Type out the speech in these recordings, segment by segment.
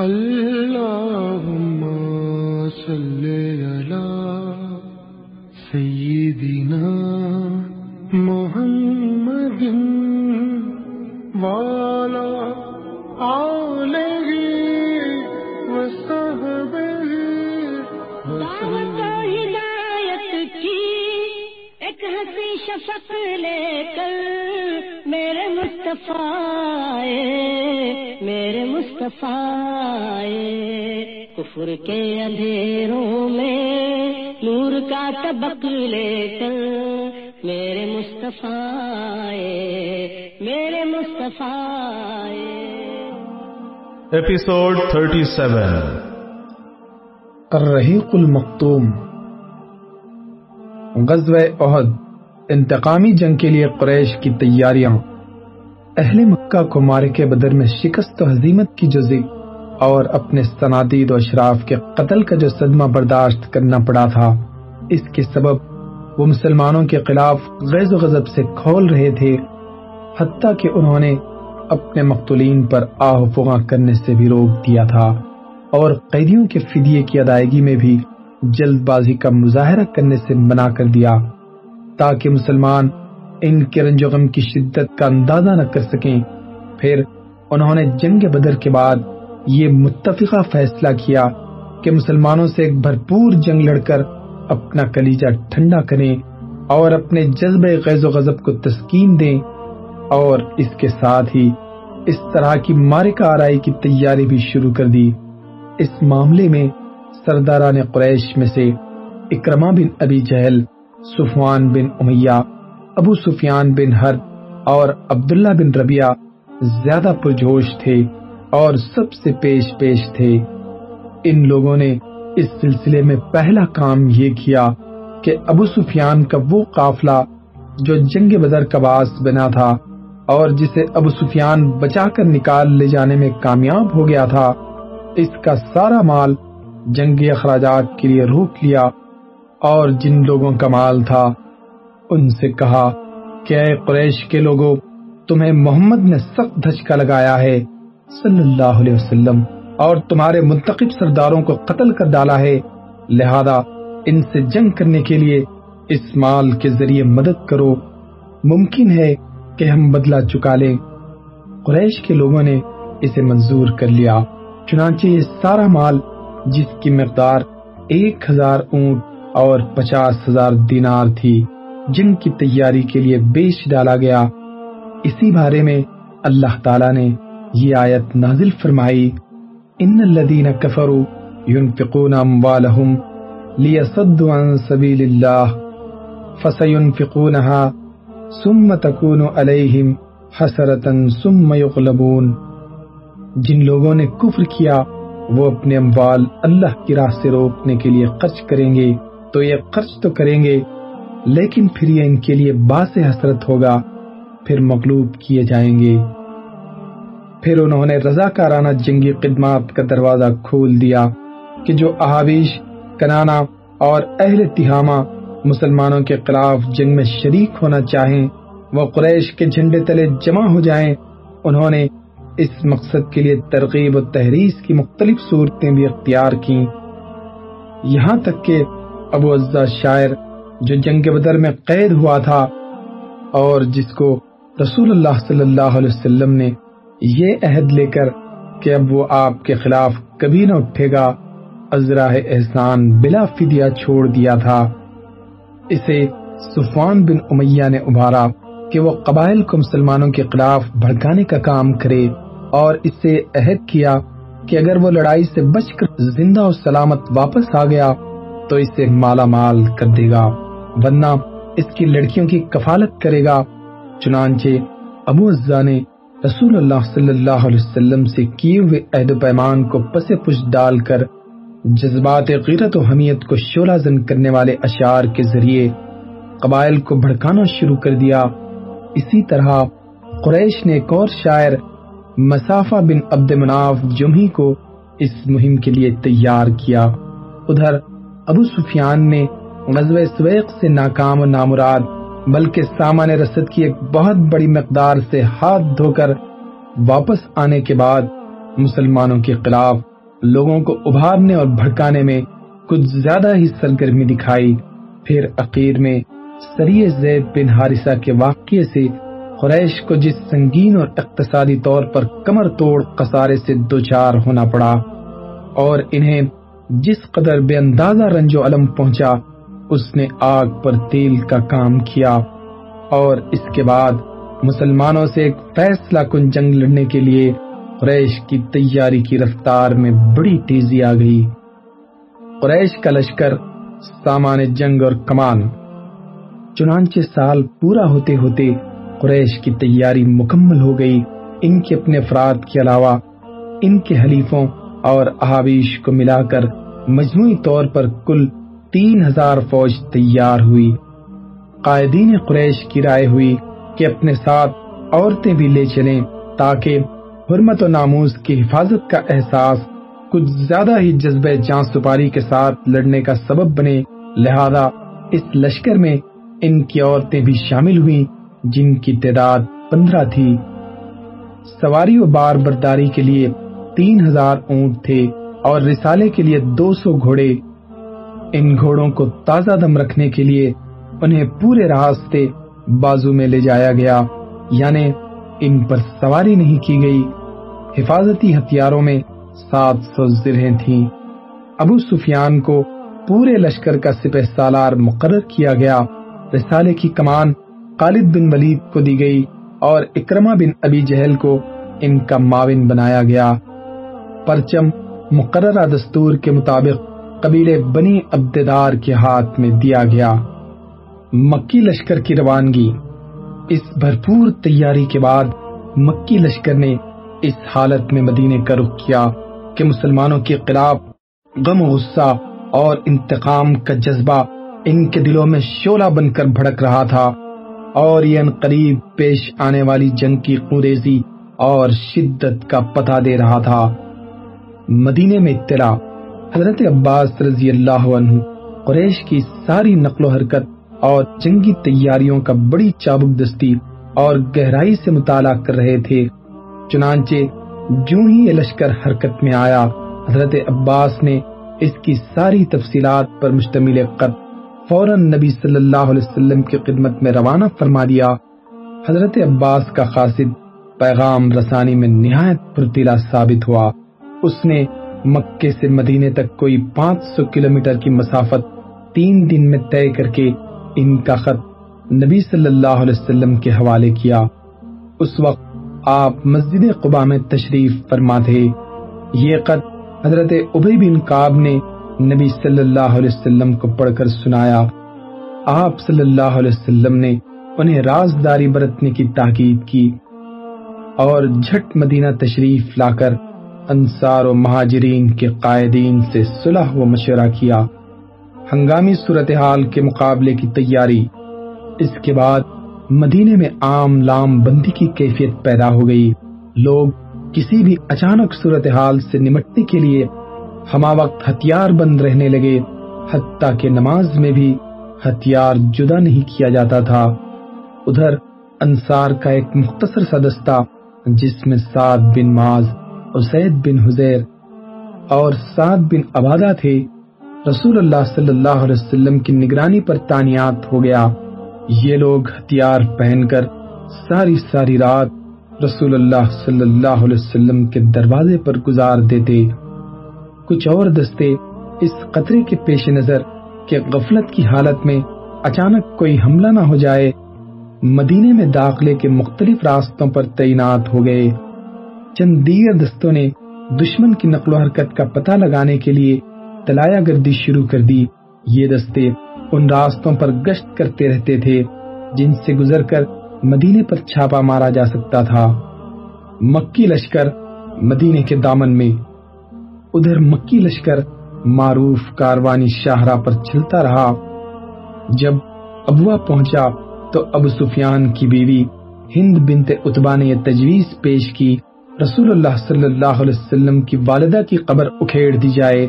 اللهم صل على سيدنا محمد وعلى آله وصحبه دعوت و ہدایت کی ایک ہنسی شفق لے کر میرے مصطفیٰ میرے مصطفیٰ۔ کفر کے اندھیروں میں نور کا طبق لے کر میرے مصطفیٰ میرے مصطفیٰ۔ Episode 37 الرحیق المختوم غزوہ احد انتقامی جنگ کے لیے قریش کی تیاریاں اہل مکہ کو مارکے بدر میں شکست و حزیمت کی جو ذکر اور اپنے صنادید و اشراف کے قتل کا جو صدمہ برداشت کرنا پڑا تھا، اس کے سبب وہ مسلمانوں کے خلاف غیظ و غضب سے کھول رہے تھے، حتیٰ کہ انہوں نے اپنے مقتولین پر آہ فغاں کرنے سے بھی روک دیا تھا اور قیدیوں کے فدیے کی ادائیگی میں بھی جلد بازی کا مظاہرہ کرنے سے منع کر دیا تاکہ مسلمان ان کے رنج و غم کی شدت کا اندازہ نہ کر سکیں۔ پھر انہوں نے جنگ بدر کے بعد یہ متفقہ فیصلہ کیا کہ مسلمانوں سے ایک بھرپور جنگ لڑ کر اپنا کلیجہ ٹھنڈا کریں اور اپنے جذبہ غیظ و غضب کو تسکین دیں اور اس کے ساتھ ہی اس طرح کی مارکہ آرائی کی تیاری بھی شروع کر دی۔ اس معاملے میں سرداران قریش میں سے اکرما بن ابی جہل سفوان بن امیہ ابو سفیان بن ہر اور عبداللہ بن ربیہ زیادہ پرجوش تھے اور سب سے پیش پیش تھے۔ ان لوگوں نے اس سلسلے میں پہلا کام یہ کیا کہ ابو سفیان کا وہ قافلہ جو جنگ بدر کا باعث بنا تھا اور جسے ابو سفیان بچا کر نکال لے جانے میں کامیاب ہو گیا تھا، اس کا سارا مال جنگی اخراجات کے لیے روک لیا اور جن لوگوں کا مال تھا ان سے کہا کہ اے قریش کے لوگوں تمہیں محمد نے سخت دھچکا لگایا ہے۔ صلی اللہ علیہ وسلم، اور تمہارے منتخب سرداروں کو قتل کر ڈالا ہے۔ لہذا ان سے جنگ کرنے کے لیے اس مال کے ذریعے مدد کرو۔ ممکن ہے کہ ہم بدلہ چکا لیں۔ قریش کے لوگوں نے اسے منظور کر لیا۔ چنانچہ یہ سارا مال جس کی مقدار ایک ہزار اونٹ اور پچاس ہزار دینار تھی۔ جن کی تیاری کے لیے بیچ ڈالا گیا۔ اسی بارے میں اللہ تعالی نے یہ آیت نازل فرمائی، ان الذين كفروا ينفقون اموالهم ليصدوا عن سبيل الله فسينفقونها ثم تكون عليهم حسرة ثم يغلبون جن لوگوں نے کفر کیا، وہ اپنے اموال اللہ کی راہ سے روکنے کے لیے خرچ کریں گے، تو یہ خرچ تو کریں گے لیکن پھر یہ ان کے لیے باس حسرت ہوگا، پھر مغلوب کیے جائیں گے۔ پھر انہوں نے رضاکارانہ جنگی خدمات کا دروازہ کھول دیا کہ جو احابیش کنانا اور اہل تہامہ مسلمانوں کے خلاف جنگ میں شریک ہونا چاہیں، وہ قریش کے جھنڈے تلے جمع ہو جائیں، انہوں نے اس مقصد کے لیے ترغیب و تحریس کی مختلف صورتیں بھی اختیار کی یہاں تک کہ ابو عزا شاعر جو جنگ بدر میں قید ہوا تھا اور جس کو رسول اللہ صلی اللہ علیہ وسلم نے یہ عہد لے کر کہ اب وہ آپ کے خلاف کبھی نہ اٹھے گا ازراہ احسان بلا فدیہ چھوڑ دیا تھا۔ اسے سفان بن امیہ نے ابھارا کہ وہ قبائل کو مسلمانوں کے خلاف بھڑکانے کا کام کرے اور اس سے عہد کیا کہ اگر وہ لڑائی سے بچ کر زندہ و سلامت واپس آ گیا تو اسے مالا مال کر دے گا۔ ورنہ اس کی لڑکیوں کی کفالت کرے گا۔ چنانچہ ابو عزا نے رسول اللہ صلی اللہ علیہ وسلم سے کیے ہوئے عہد و پیمان کو پس پش ڈال کر جذبات غیرت و حمیت کو شعلہ زن کرنے والے اشعار کے ذریعے قبائل کو بھڑکانا شروع کر دیا۔ اسی طرح قریش نے ایک اور شاعر مسافہ بن عبد مناف جمہی کو اس مہم کے لیے تیار کیا۔ ادھر ابو سفیان نے غزوہ سویق سے ناکام و نامراد، بلکہ سامان رسد کی ایک بہت بڑی مقدار سے ہاتھ دھو کر واپس آنے کے بعد مسلمانوں کے خلاف لوگوں کو ابھارنے اور بھڑکانے میں کچھ زیادہ ہی سرگرمی دکھائی۔ پھر اخیر میں سری زید بن حارثہ کے واقعے سے قریش کو جس سنگین اور اقتصادی طور پر کمر توڑ قصارے سے دوچار ہونا پڑا اور انہیں جس قدر بے اندازہ رنج و علم پہنچا اس نے آگ پر تیل کا کام کیا اور اس کے بعد مسلمانوں سے ایک فیصلہ کن جنگ لڑنے کے لیے قریش کی تیاری کی رفتار میں بڑی تیزی آ گئی۔ قریش کا لشکر سامان جنگ اور کمان چنانچہ سال پورا ہوتے ہوتے قریش کی تیاری مکمل ہو گئی۔ ان کے اپنے افراد کے علاوہ ان کے حلیفوں اور احابیش کو ملا کر مجموعی طور پر کل تین ہزار فوج تیار ہوئی۔ قائدین قریش کی رائے ہوئی کہ اپنے ساتھ عورتیں بھی لے چلیں تاکہ حرمت و ناموز کی حفاظت کا احساس کچھ زیادہ ہی جذبہ جان سپاری کے ساتھ لڑنے کا سبب بنے۔ لہذا اس لشکر میں ان کی عورتیں بھی شامل ہوئیں جن کی تعداد پندرہ تھی۔ سواری و بار برداری کے لیے تین ہزار اونٹ تھے اور رسالے کے لیے دو سو گھوڑے ان گھوڑوں کو تازہ دم رکھنے کے لیے انہیں پورے راستے بازو میں لے جایا گیا یعنی ان پر سواری نہیں کی گئی۔ حفاظتی ہتھیاروں میں سات سو زرہیں تھیں۔ ابو سفیان کو پورے لشکر کا سپہ سالار مقرر کیا گیا۔ رسالے کی کمان خالد بن ولید کو دی گئی اور اکرما بن ابی جہل کو ان کا معاون بنایا گیا۔ پرچم مقررہ دستور کے مطابق قبیلے بنی عبددار کے ہاتھ میں دیا گیا مکی لشکر کی روانگی۔ اس بھرپور تیاری کے بعد مکی لشکر نے اس حالت میں مدینے کا رخ کیا کہ مسلمانوں کے خلاف غم و غصہ اور انتقام کا جذبہ ان کے دلوں میں شولہ بن کر بھڑک رہا تھا اور یہ ان قریب پیش آنے والی جنگ کی قریزی اور شدت کا پتہ دے رہا تھا۔ مدینے میں اطلاع حضرت عباس رضی اللہ عنہ قریش کی ساری نقل و حرکت اور جنگی تیاریوں کا بڑی چابک دستی اور گہرائی سے مطالعہ کر رہے تھے۔ چنانچہ جو ہی یہ لشکر حرکت میں آیا، حضرت عباس نے اس کی ساری تفصیلات پر مشتمل قد فوراً نبی صلی اللہ علیہ وسلم کی خدمت میں روانہ فرما دیا۔ حضرت عباس کا قاصد پیغام رسانی میں نہایت پرتیلا ثابت ہوا۔ اس نے مکے سے مدینے تک کوئی پانچ سو کلومیٹر کی مسافت تین دن میں طے کر کے ان کا خط نبی صلی اللہ علیہ وسلم کے حوالے کیا۔ اس وقت آپ مسجد قبا میں تشریف فرما تھے۔ یہ خط حضرت ابئی بن کاب نے نبی صلی اللہ علیہ وسلم کو پڑھ کر سنایا۔ آپ صلی اللہ علیہ وسلم نے انہیں رازداری برتنے کی تاکید کی اور جھٹ مدینہ تشریف لا کر انصار و مہاجرین کے قائدین سے صلح و مشورہ کیا۔ ہنگامی صورتحال کے مقابلے کی تیاری۔ اس کے بعد مدینے میں عام لام بندی کی کیفیت پیدا ہو گئی۔ لوگ کسی بھی اچانک صورتحال سے نمٹنے کے لیے ہما وقت ہتھیار بند رہنے لگے، حتیٰ کہ نماز میں بھی ہتھیار جدا نہیں کیا جاتا تھا۔ ادھر انصار کا ایک مختصر سا دستہ جس میں سعد بن ماز اسید بن حزیر اور سعد بن عبادہ تھے، رسول اللہ صلی اللہ علیہ وسلم کی نگرانی پر تانیات ہو گیا۔ یہ لوگ ہتھیار پہن کر ساری ساری رات رسول اللہ صلی اللہ علیہ وسلم کے دروازے پر گزار دیتے۔ کچھ اور دستے اس قطرے کے پیش نظر کہ غفلت کی حالت میں اچانک کوئی حملہ نہ ہو جائے، مدینے میں داخلے کے مختلف راستوں پر تعینات ہو گئے۔ چند دیگر دستوں نے دشمن کی نقل و حرکت کا پتہ لگانے کے لیے تلایا گردی شروع کر دی۔ یہ دستے ان راستوں پر گشت کرتے رہتے تھے جن سے گزر کر مدینے پر چھاپا مارا جا سکتا تھا۔ مکی لشکر مدینے کے دامن میں۔ ادھر مکی لشکر معروف کاروانی شاہراہ پر چلتا رہا۔ جب ابوا پہنچا تو ابو سفیان کی بیوی ہند بنت اتبا نے یہ تجویز پیش کی۔ رسول اللہ صلی اللہ علیہ وسلم کی والدہ کی قبر اکھیڑ دی جائے۔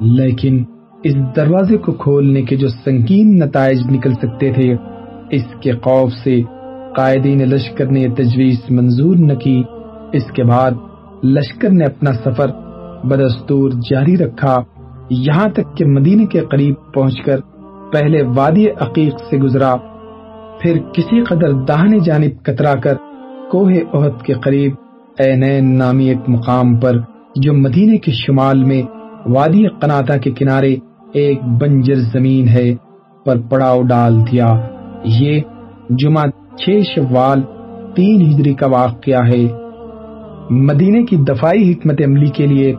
لیکن اس دروازے کو کھولنے کے جو سنگین نتائج نکل سکتے تھے، اس کے خوف سے قائدین لشکر نے تجویز منظور نہ کی۔ اس کے بعد لشکر نے اپنا سفر بدستور جاری رکھا۔ یہاں تک کہ مدینے کے قریب پہنچ کر پہلے وادی عقیق سے گزرا۔ پھر کسی قدر داہنے جانب کترا کر کوہ عہد کے قریب اینین نامی ایک مقام پر جو مدینے کے شمال میں وادی قناتا کے کنارے ایک بنجر زمین ہے، پر پڑاؤ ڈال دیا۔ یہ جمعہ چھ شوال تین ہجری کا واقعہ ہے۔ مدینے کی دفاعی حکمت عملی کے لیے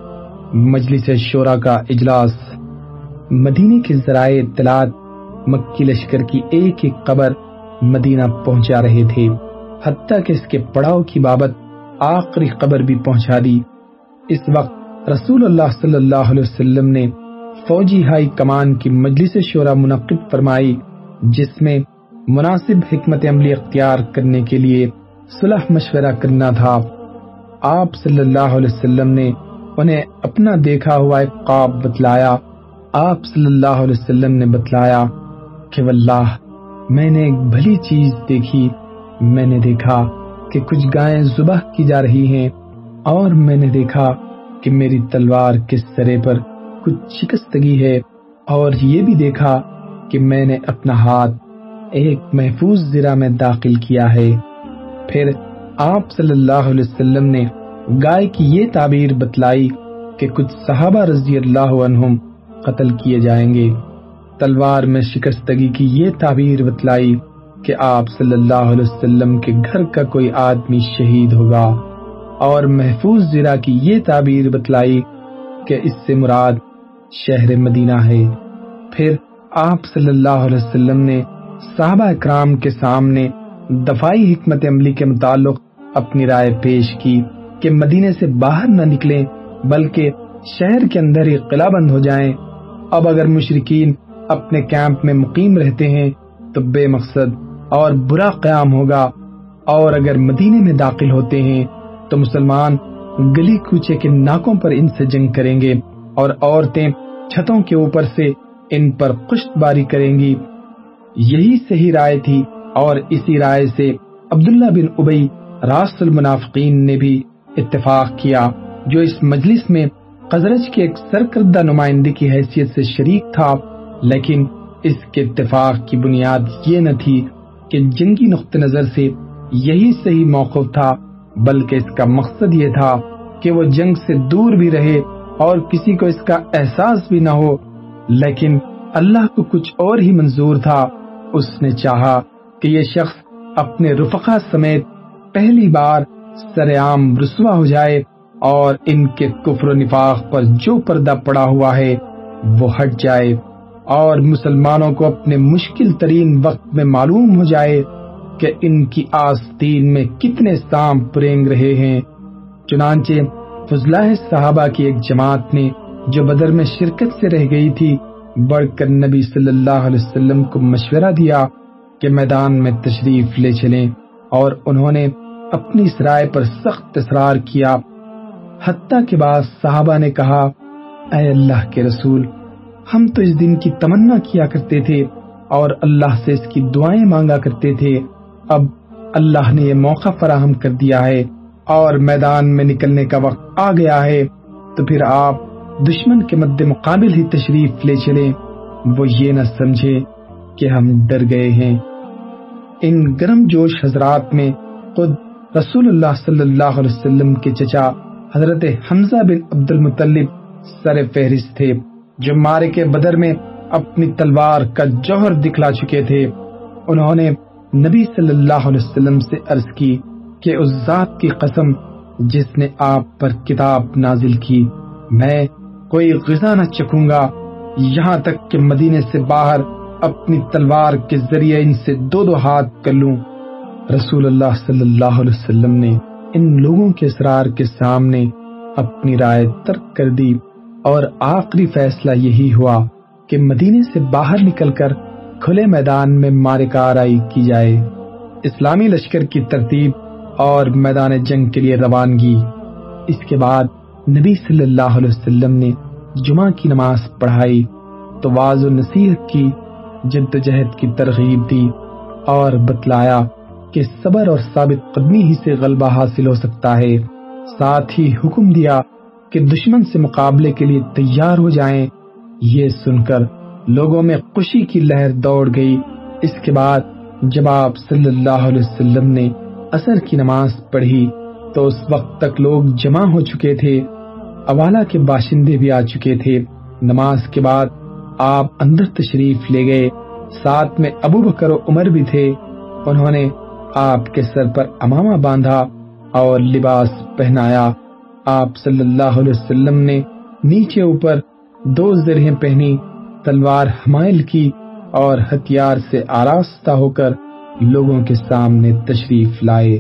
مجلس شورا کا اجلاس۔ مدینے کے ذرائع اطلاعات مکی لشکر کی ایک ایک قبر مدینہ پہنچا رہے تھے، حتیٰ کہ اس کے پڑاؤ کی بابت آخری قبر بھی پہنچا دی۔ اس وقت رسول اللہ صلی اللہ علیہ وسلم نے فوجی ہائی کمان کی مجلس شورا منعقد فرمائی، جس میں مناسب حکمت عملی اختیار کرنے کے لیے صلح مشورہ کرنا تھا۔ آپ صلی اللہ علیہ وسلم نے انہیں اپنا دیکھا ہوا ایک خواب بتلایا۔ آپ صلی اللہ علیہ وسلم نے بتلایا کہ واللہ، میں نے ایک بھلی چیز دیکھی، میں نے دیکھا۔ کہ کچھ گائیں ذبح کی جا رہی ہیں، اور میں نے دیکھا کہ میری تلوار کے سرے پر کچھ شکستگی ہے، اور یہ بھی دیکھا کہ میں نے اپنا ہاتھ ایک محفوظ زرہ میں داخل کیا ہے۔ پھر آپ صلی اللہ علیہ وسلم نے گائے کی یہ تعبیر بتلائی کہ کچھ صحابہ رضی اللہ عنہم قتل کیے جائیں گے۔ تلوار میں شکستگی کی یہ تعبیر بتلائی کہ آپ صلی اللہ علیہ وسلم کے گھر کا کوئی آدمی شہید ہوگا اور محفوظ زرا کی یہ تعبیر بتلائی کہ اس سے مراد شہر مدینہ ہے۔ پھر آپ صلی اللہ علیہ وسلم نے صحابہ اکرام کے سامنے دفاعی حکمت عملی کے متعلق اپنی رائے پیش کی کہ مدینے سے باہر نہ نکلیں، بلکہ شہر کے اندر ہی قلعہ بند ہو جائیں۔ اب اگر مشرقین اپنے کیمپ میں مقیم رہتے ہیں تو بے مقصد اور برا قیام ہوگا۔ اور اگر مدینے میں داخل ہوتے ہیں، تو مسلمان گلی کوچے کے ناکوں پر ان سے جنگ کریں گے اور عورتیں چھتوں کے اوپر سے ان پر کشت باری کریں گی۔ یہی صحیح رائے تھی اور اسی رائے سے عبداللہ بن ابئی راست المنافقین نے بھی اتفاق کیا، جو اس مجلس میں قزرج کے ایک سرکردہ نمائندے کی حیثیت سے شریک تھا، لیکن اس کے اتفاق کی بنیاد یہ نہ تھی کہ جنگی نقطہ نظر سے یہی صحیح موقف تھا، بلکہ اس کا مقصد یہ تھا کہ وہ جنگ سے دور بھی رہے اور کسی کو اس کا احساس بھی نہ ہو۔ لیکن اللہ کو کچھ اور ہی منظور تھا۔ اس نے چاہا کہ یہ شخص اپنے رفقا سمیت پہلی بار سر عام رسوا ہو جائے اور ان کے کفر و نفاق پر جو پردہ پڑا ہوا ہے، وہ ہٹ جائے۔ اور مسلمانوں کو اپنے مشکل ترین وقت میں معلوم ہو جائے کہ ان کی آستین میں کتنے سام پرینگ رہے ہیں۔ چنانچہ فضلہ صحابہ کی ایک جماعت نے جو بدر میں شرکت سے رہ گئی تھی، بڑھ کر نبی صلی اللہ علیہ وسلم کو مشورہ دیا کہ میدان میں تشریف لے چلیں اور انہوں نے اپنی اس رائے پر سخت اصرار کیا۔ حتیٰ کے بعد صحابہ نے کہا، اے اللہ کے رسول ہم تو اس دن کی تمنا کیا کرتے تھے اور اللہ سے اس کی دعائیں مانگا کرتے تھے۔ اب اللہ نے یہ موقع فراہم کر دیا ہے اور میدان میں نکلنے کا وقت آ گیا ہے، تو پھر آپ دشمن کے مد مقابل ہی تشریف لے چلے وہ یہ نہ سمجھے کہ ہم ڈر گئے ہیں۔ ان گرم جوش حضرات میں خود رسول اللہ صلی اللہ علیہ وسلم کے چچا حضرت حمزہ بن عبد المطلب سر فہرست تھے۔ جو مارے کے بدر میں اپنی تلوار کا جوہر دکھلا چکے تھے، انہوں نے نبی صلی اللہ علیہ وسلم سے عرض کی کہ اس ذات کی قسم جس نے آپ پر کتاب نازل کی، میں کوئی غذا نہ چکوں گا۔ یہاں تک کہ مدینے سے باہر اپنی تلوار کے ذریعے ان سے دو دو ہاتھ کر لوں۔ رسول اللہ صلی اللہ علیہ وسلم نے ان لوگوں کے اسرار کے سامنے اپنی رائے ترک کر دی۔ اور آخری فیصلہ یہی ہوا کہ مدینے سے باہر نکل کر کھلے میدان میں مارکارائی کی جائے۔ اسلامی لشکر کی ترتیب اور میدان جنگ کے لیے روانگی۔ اس کے بعد نبی صلی اللہ علیہ وسلم نے جمعہ کی نماز پڑھائی تو واض و نصیحت کی جد جہد کی ترغیب دی اور بتلایا کہ صبر اور ثابت قدمی ہی سے غلبہ حاصل ہو سکتا ہے۔ ساتھ ہی حکم دیا کہ دشمن سے مقابلے کے لیے تیار ہو جائیں۔ یہ سن کر لوگوں میں خوشی کی لہر دوڑ گئی۔ اس کے بعد جب آپ صلی اللہ علیہ وسلم نے اثر کی نماز پڑھی تو اس وقت تک لوگ جمع ہو چکے تھے۔ اوالا کے باشندے بھی آ چکے تھے۔ نماز کے بعد آپ اندر تشریف لے گئے۔ ساتھ میں ابو بکر و عمر بھی تھے۔ انہوں نے آپ کے سر پر امامہ باندھا اور لباس پہنایا۔ آپ صلی اللہ علیہ وسلم نے نیچے اوپر دو زرہیں پہنی، تلوار حمائل کی اور ہتھیار سے آراستہ ہو کر لوگوں کے سامنے تشریف لائے۔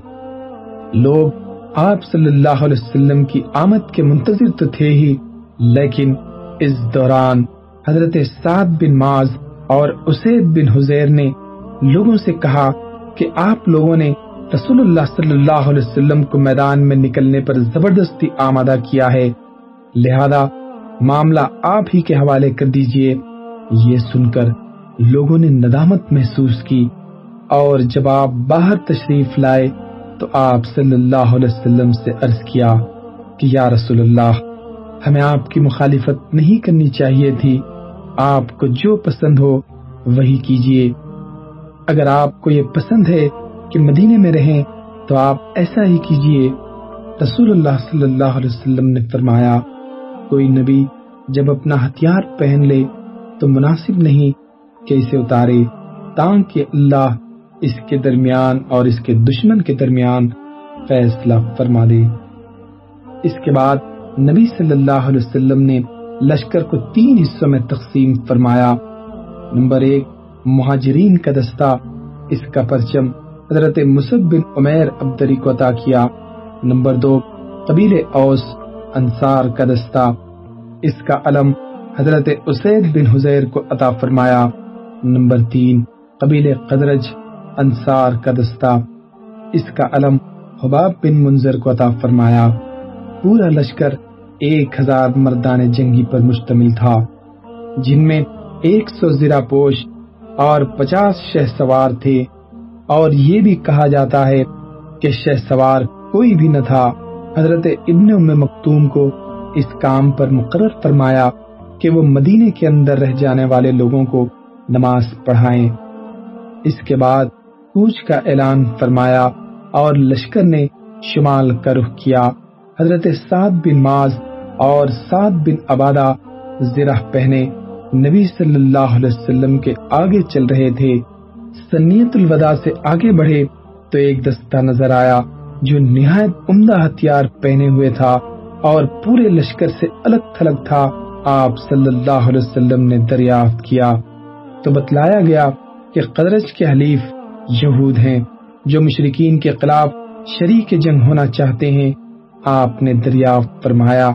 لوگ آپ صلی اللہ علیہ وسلم کی آمد کے منتظر تو تھے ہی، لیکن اس دوران حضرت سعد بن معاذ اور اسید بن حزیر نے لوگوں سے کہا کہ آپ لوگوں نے رسول اللہ صلی اللہ علیہ وسلم کو میدان میں نکلنے پر زبردستی آمادہ کیا ہے۔ لہذا معاملہ آپ ہی کے حوالے کر دیجیے۔ یہ سن کر لوگوں نے ندامت محسوس کی اور جب آپ باہر تشریف لائے تو آپ صلی اللہ علیہ وسلم سے عرض کیا کہ یا رسول اللہ، ہمیں آپ کی مخالفت نہیں کرنی چاہیے تھی۔ آپ کو جو پسند ہو وہی کیجیے۔ اگر آپ کو یہ پسند ہے کہ مدینے میں رہیں تو آپ ایسا ہی کیجیے، رسول اللہ صلی اللہ علیہ وسلم نے فرمایا، کوئی نبی جب اپنا ہتھیار پہن لے تو مناسب نہیں کہ اسے اتارے، تاکہ اللہ اس کے درمیان اور اس کے دشمن کے درمیان فیصلہ فرما دے۔ اس کے بعد نبی صلی اللہ علیہ وسلم نے لشکر کو تین حصوں میں تقسیم فرمایا۔ نمبر ایک، مہاجرین کا دستہ، اس کا پرچم۔ حضرت مصب بن عمیر عبدری کو عطا کیا۔ نمبر دو، قبیل اوس، انصار کا دستہ۔ اس کا علم حضرت اسید بن حزیر کو عطا فرمایا۔ نمبر تین، قبیل قدرج، انصار کا دستہ۔ اس کا علم حباب بن منظر کو عطا فرمایا۔ پورا لشکر ایک ہزار مردان جنگی پر مشتمل تھا، جن میں ایک سو زیرہ پوش اور پچاس شہ سوار تھے۔ اور یہ بھی کہا جاتا ہے کہ شہ سوار کوئی بھی نہ تھا۔ حضرت ابن ام مکتوم کو اس کام پر مقرر فرمایا کہ وہ مدینے کے اندر رہ جانے والے لوگوں کو نماز پڑھائیں۔ اس کے بعد کوچ کا اعلان فرمایا اور لشکر نے شمال کا رخ کیا۔ حضرت سعد بن ماز اور سعد بن عبادہ زرہ پہنے نبی صلی اللہ علیہ وسلم کے آگے چل رہے تھے۔ سنیت الوداع سے آگے بڑھے تو ایک دستہ نظر آیا جو نہایت عمدہ ہتھیار پہنے ہوئے تھا اور پورے لشکر سے الگ تھلگ تھا۔ آپ صلی اللہ علیہ وسلم نے دریافت کیا۔ تو بتلایا گیا کہ قدرج کے حلیف یہود ہیں جو مشرقین کے خلاف شریک جنگ ہونا چاہتے ہیں۔ آپ نے دریافت فرمایا،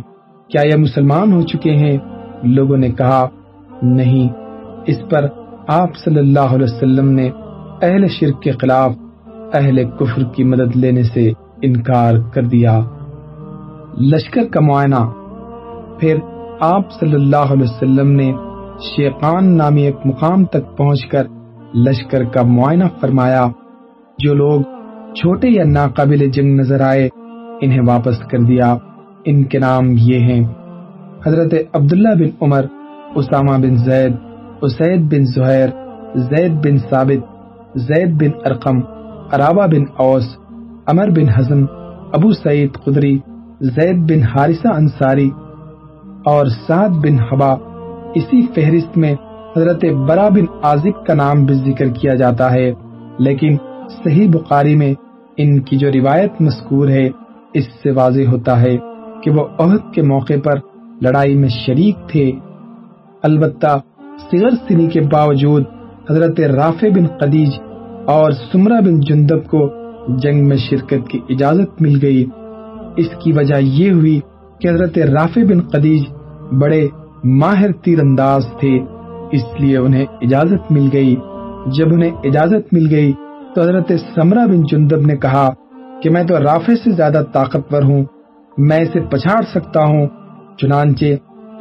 کیا یہ مسلمان ہو چکے ہیں؟ لوگوں نے کہا، نہیں، اس پر آپ صلی اللہ علیہ وسلم نے اہل شرک کے خلاف اہل کفر کی مدد لینے سے انکار کر دیا۔ لشکر کا معائنہ۔ پھر آپ صلی اللہ علیہ وسلم نے شیقان نامی ایک مقام تک پہنچ کر لشکر کا معائنہ فرمایا۔ جو لوگ چھوٹے یا ناقابل جنگ نظر آئے، انہیں واپس کر دیا۔ ان کے نام یہ ہیں حضرت عبداللہ بن عمر، اسامہ بن زید اسید بن زہیر، زید بن ثابت، زید بن ارقم، عرابہ بن اوس، عمر بن حزم، ابو سعید قدری، زید بن حارثہ انصاری اور سعد بن حبا۔ اسی فہرست میں حضرت برا بن عازب کا نام بھی ذکر کیا جاتا ہے، لیکن صحیح بخاری میں ان کی جو روایت مذکور ہے، اس سے واضح ہوتا ہے کہ وہ عہد کے موقع پر لڑائی میں شریک تھے۔ البتہ صغر سنی کے باوجود حضرت رافع بن قدیج اور سمرہ بن جندب کو جنگ میں شرکت کی اجازت مل گئی۔ اس کی وجہ یہ ہوئی کہ حضرت رافع بن قدیج بڑے ماہر تیر انداز تھے، اس لیے انہیں اجازت مل گئی۔ جب انہیں اجازت مل گئی تو حضرت سمرہ بن جندب نے کہا کہ میں تو رافع سے زیادہ طاقتور ہوں، میں اسے پچھاڑ سکتا ہوں، چنانچہ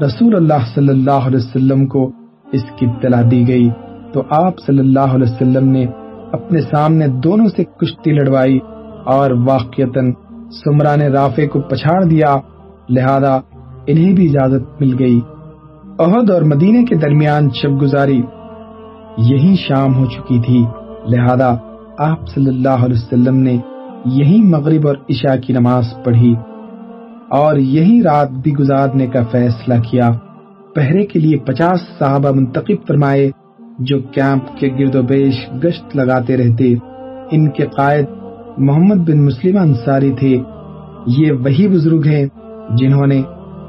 رسول اللہ صلی اللہ علیہ وسلم کو اس کی اطلاع دی گئی۔ تو آپ صلی اللہ علیہ وسلم نے اپنے سامنے دونوں سے کشتی لڑوائی اور واقعتاً سمرا نے رافع کو پچھاڑ دیا۔ لہذا انہیں بھی اجازت مل گئی۔ عہد اور مدینے کے درمیان شب گزاری یہی شام ہو چکی تھی۔ لہذا آپ صلی اللہ علیہ وسلم نے یہی مغرب اور عشاء کی نماز پڑھی اور یہی رات بھی گزارنے کا فیصلہ کیا۔ پہرے کے لیے پچاس صحابہ منتخب فرمائے، جو کیمپ کے گرد و بیش گشت لگاتے رہتے۔ ان کے قائد محمد بن مسلم انصاری تھے۔ یہ وہی بزرگ ہیں جنہوں نے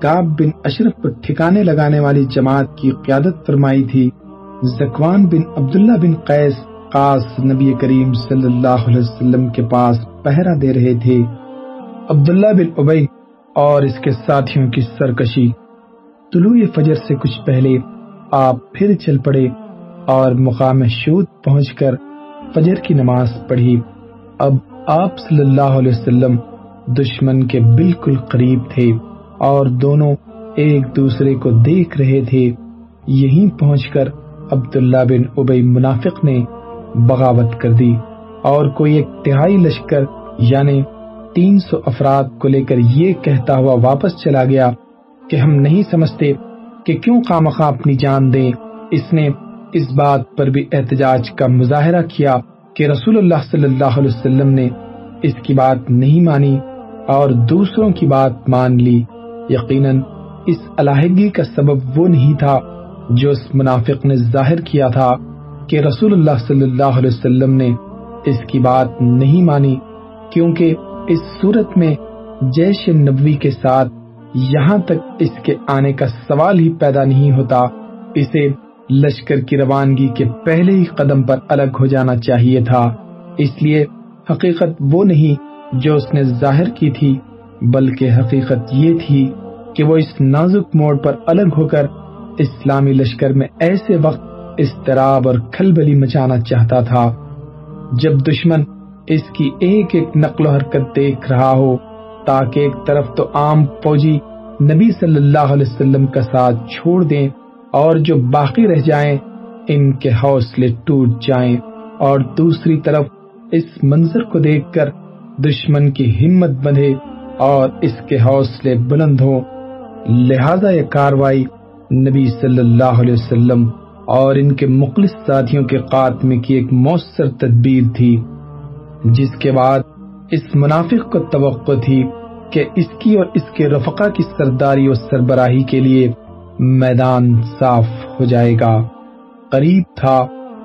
کاب بن اشرف پر ٹھکانے لگانے والی جماعت کی قیادت فرمائی تھی۔ زکوان بن عبداللہ بن قیس قاس نبی کریم صلی اللہ علیہ وسلم کے پاس پہرا دے رہے تھے۔ عبداللہ بن ابئی اور اس کے ساتھیوں کی سرکشی۔ طلوع فجر سے کچھ پہلے آپ پھر چل پڑے اور مقام شود پہنچ کر فجر کی نماز پڑھی۔ اب آپ صلی اللہ علیہ وسلم دشمن کے بالکل قریب تھے اور دونوں ایک دوسرے کو دیکھ رہے تھے۔ یہیں پہنچ کر عبداللہ بن ابئی منافق نے بغاوت کر دی اور کوئی ایک تہائی لشکر یعنی تین سو افراد کو لے کر یہ کہتا ہوا واپس چلا گیا۔ کہ ہم نہیں سمجھتے کہ کیوں خامخواہ اپنی جان دیں۔ اس نے اس بات پر بھی احتجاج کا مظاہرہ کیا کہ رسول اللہ صلی اللہ علیہ وسلم نے اس کی بات نہیں مانی اور دوسروں کی بات مان لی۔ یقیناً اس علیحدگی کا سبب وہ نہیں تھا جو اس منافق نے ظاہر کیا تھا کہ رسول اللہ صلی اللہ علیہ وسلم نے اس کی بات نہیں مانی، کیونکہ اس صورت میں جیش نبوی کے ساتھ یہاں تک اس کے آنے کا سوال ہی پیدا نہیں ہوتا، اسے لشکر کی روانگی کے پہلے ہی قدم پر الگ ہو جانا چاہیے تھا۔ اس لیے حقیقت وہ نہیں جو اس نے ظاہر کی تھی، بلکہ حقیقت یہ تھی کہ وہ اس نازک موڑ پر الگ ہو کر اسلامی لشکر میں ایسے وقت استراب اور کھلبلی مچانا چاہتا تھا۔ جب دشمن اس کی ایک ایک نقل و حرکت دیکھ رہا ہو تاکہ ایک طرف تو عام فوجی نبی صلی اللہ علیہ وسلم کا ساتھ چھوڑ دیں اور جو باقی رہ جائیں، ان کے حوصلے ٹوٹ جائیں۔ اور دوسری طرف اس منظر کو دیکھ کر دشمن کی ہمت بندھے اور اس کے حوصلے بلند ہو لہذا یہ کاروائی نبی صلی اللہ علیہ وسلم اور ان کے مخلص ساتھیوں کے خاتمے کی ایک مؤثر تدبیر تھی، جس کے بعد اس منافق کو توقع تھی کہ اس کی اور اس کے رفقا کی سرداری اور سربراہی کے لیے میدان صاف ہو جائے گا۔ قریب تھا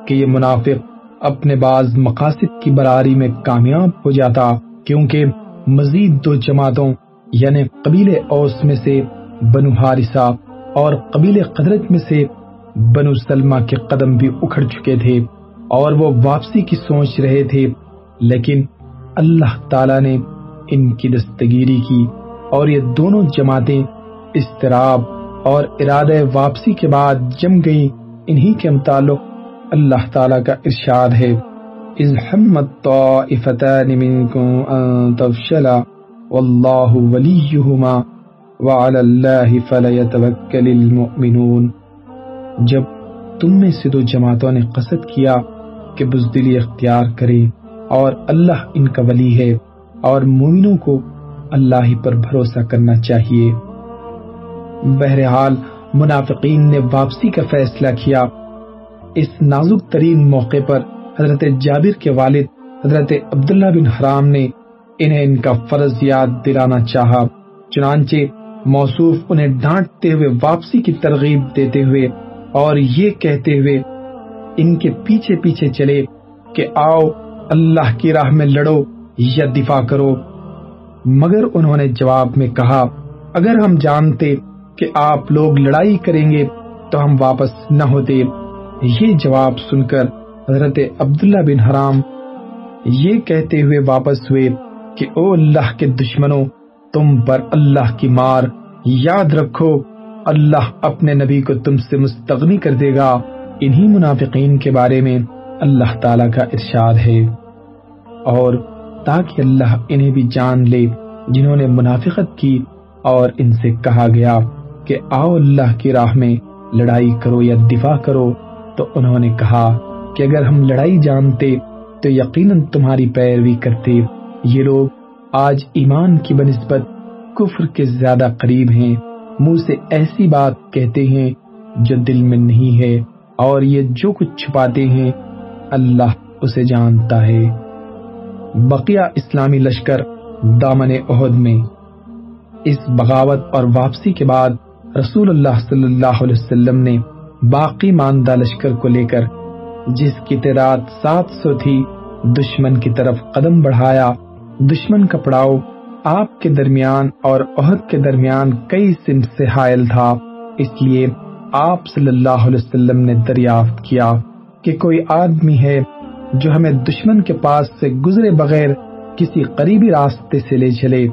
کہ یہ منافق اپنے بعض مقاصد کی براری میں کامیاب ہو جاتا، کیونکہ مزید دو جماعتوں یعنی قبیل اوس میں سے بنو حارثہ اور قبیل قدرت میں سے بنو سلمہ کے قدم بھی اکھڑ چکے تھے اور وہ واپسی کی سوچ رہے تھے، لیکن اللہ تعالی نے ان کی دستگیری کی اور یہ دونوں جماعتیں استراب اور ارادہ واپسی کے بعد جم گئی انہی کے متعلق اللہ تعالی کا ارشاد ہے۔ اذ حمت طائفتان منکم ان تفشلا واللہ ولیہما وعلى اللہ فلیتوکل المؤمنون۔ جب تم میں سے دو جماعتوں نے قصد کیا کہ بزدلی اختیار کرے اور اللہ ان کا ولی ہے اور مومنوں کو اللہ ہی پر بھروسہ کرنا چاہیے۔ بہرحال، منافقین نے واپسی کا فیصلہ کیا۔ اس نازک ترین موقع پر حضرت جابر کے والد حضرت عبداللہ بن حرام نے انہیں ان کا فرض یاد دلانا چاہا، چنانچہ موصوف انہیں ڈانٹتے ہوئے واپسی کی ترغیب دیتے ہوئے اور یہ کہتے ہوئے ان کے پیچھے پیچھے چلے کہ آؤ اللہ کی راہ میں لڑو یا دفاع کرو۔ مگر انہوں نے جواب میں کہا، اگر ہم جانتے کہ آپ لوگ لڑائی کریں گے تو ہم واپس نہ ہوتے۔ یہ جواب سن کر حضرت عبداللہ بن حرام یہ کہتے ہوئے واپس ہوئے کہ، او اللہ کے دشمنوں، تم پر اللہ کی مار۔ یاد رکھو، اللہ اپنے نبی کو تم سے مستغنی کر دے گا۔ انہی منافقین کے بارے میں اللہ تعالی کا ارشاد ہے اور تاکہ اللہ انہیں بھی جان لے جنہوں نے منافقت کی اور ان سے کہا گیا کہ آؤ اللہ کی راہ میں لڑائی کرو یا دفاع کرو، تو انہوں نے کہا کہ اگر ہم لڑائی جانتے تو یقیناً تمہاری پیروی کرتے۔ یہ لوگ آج ایمان کی بنسبت کفر کے زیادہ قریب ہیں۔ منہ سے ایسی بات کہتے ہیں جو دل میں نہیں ہے اور یہ جو کچھ چھپاتے ہیں اللہ اسے جانتا ہے۔ بقیہ اسلامی لشکر دامن عہد میں اس بغاوت اور واپسی کے بعد رسول اللہ صلی اللہ علیہ وسلم نے باقی ماندہ لشکر کو لے کر جس کی تعداد سات سو تھی، دشمن کی طرف قدم بڑھایا۔ دشمن کا پڑاؤ آپ کے درمیان اور عہد کے درمیان کئی سم سے حائل تھا، اس لیے آپ صلی اللہ علیہ وسلم نے دریافت کیا۔ کہ کوئی آدمی ہے جو ہمیں دشمن کے پاس سے گزرے بغیر کسی قریبی راستے سے لے چلے۔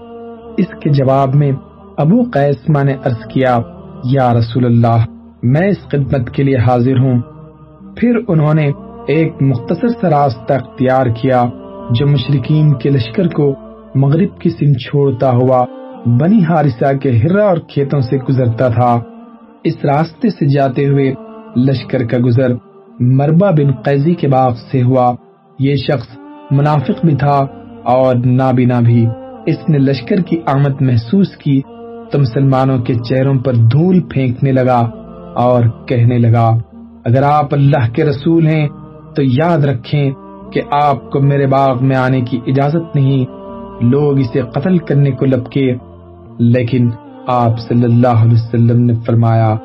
اس کے جواب میں ابو قیسما نے عرض کیا، یا رسول اللہ، میں اس خدمت کے لیے حاضر ہوں۔ پھر انہوں نے ایک مختصر سا راستہ اختیار کیا، جو مشرقین کے لشکر کو مغرب کی سم چھوڑتا ہوا بنی حارثہ کے ہرا اور کھیتوں سے گزرتا تھا۔ اس راستے سے جاتے ہوئے لشکر کا گزر مربا بن قیزی کے باغ سے ہوا۔ یہ شخص منافق بھی تھا اور نابینا بھی۔ اس نے لشکر کی آمد محسوس کی۔ تو مسلمانوں کے چہروں پر دھول پھینکنے لگا اور کہنے لگا، اگر آپ اللہ کے رسول ہیں، تو یاد رکھیں کہ آپ کو میرے باغ میں آنے کی اجازت نہیں۔ لوگ اسے قتل کرنے کو لپکے۔ لیکن آپ صلی اللہ علیہ وسلم نے فرمایا،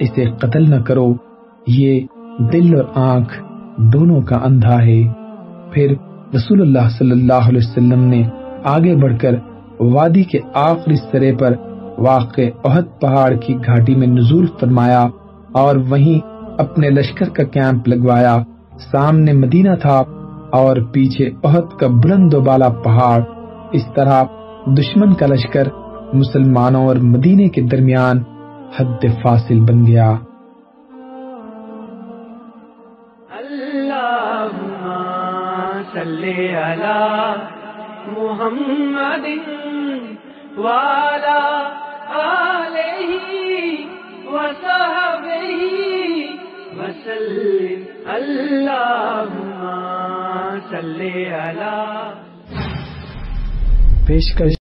اسے قتل نہ کرو۔ یہ دل اور آنکھ دونوں کا اندھا ہے۔ پھر رسول اللہ صلی اللہ علیہ وسلم نے آگے بڑھ کر وادی کے آخری سرے پر واقع عہد پہاڑ کی گھاٹی میں نزول فرمایا اور وہیں اپنے لشکر کا کیمپ لگوایا۔ سامنے مدینہ تھا اور پیچھے عہد کا بلند و بالا پہاڑ۔ اس طرح دشمن کا لشکر مسلمانوں اور مدینے کے درمیان حد فاصل بن گیا۔ محمد والا وسلم. اللہ صلی اللہ پیشکش